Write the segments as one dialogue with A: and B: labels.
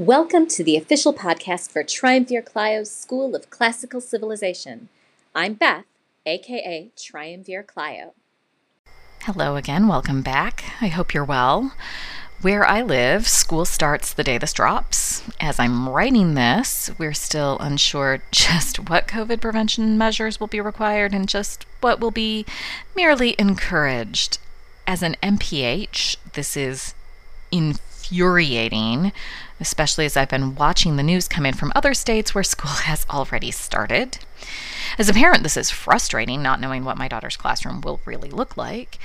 A: Welcome to the official podcast for Triumvir Clio's School of Classical Civilization. I'm Beth, aka Triumvir Clio.
B: Hello again, welcome back. I hope you're well. Where I live, school starts the day this drops. As I'm writing this, we're still unsure just what COVID prevention measures will be required and just what will be merely encouraged. As an MPH, this is infuriating, especially as I've been watching the news come in from other states where school has already started. As a parent, this is frustrating, not knowing what my daughter's classroom will really look like.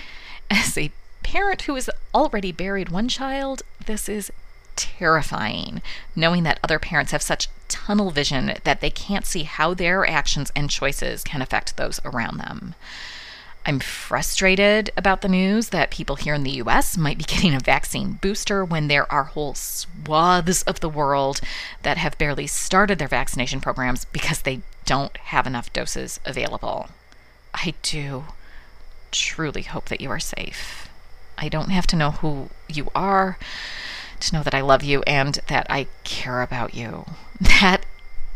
B: As a parent who has already buried one child, this is terrifying, knowing that other parents have such tunnel vision that they can't see how their actions and choices can affect those around them. I'm frustrated about the news that people here in the US might be getting a vaccine booster when there are whole swaths of the world that have barely started their vaccination programs because they don't have enough doses available. I do truly hope that you are safe. I don't have to know who you are to know that I love you and that I care about you. That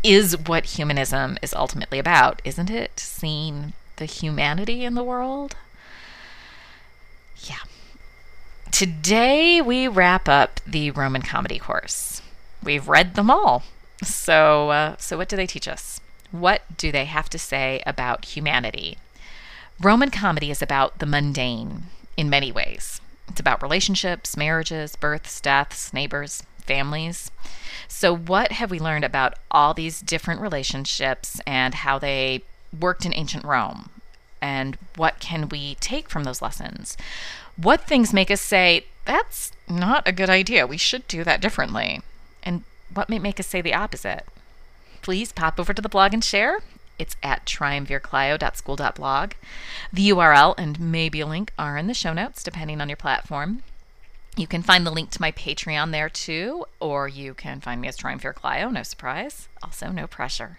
B: is what humanism is ultimately about, isn't it? Seeing the humanity in the world. Yeah. Today we wrap up the Roman comedy course. We've read them all. So, uh, so what do they teach us? What do they have to say about humanity? Roman comedy is about the mundane in many ways. It's about relationships, marriages, births, deaths, neighbors, families. So, what have we learned about all these different relationships and how they worked in ancient Rome? And what can we take from those lessons? What things make us say, that's not a good idea, we should do that differently? And what may make us say the opposite? Please pop over to the blog and share. It's at triumvirclio.school.blog. The URL and maybe a link are in the show notes, depending on your platform. You can find the link to my Patreon there too, or you can find me as Triumvir Clio, no surprise. Also, no pressure.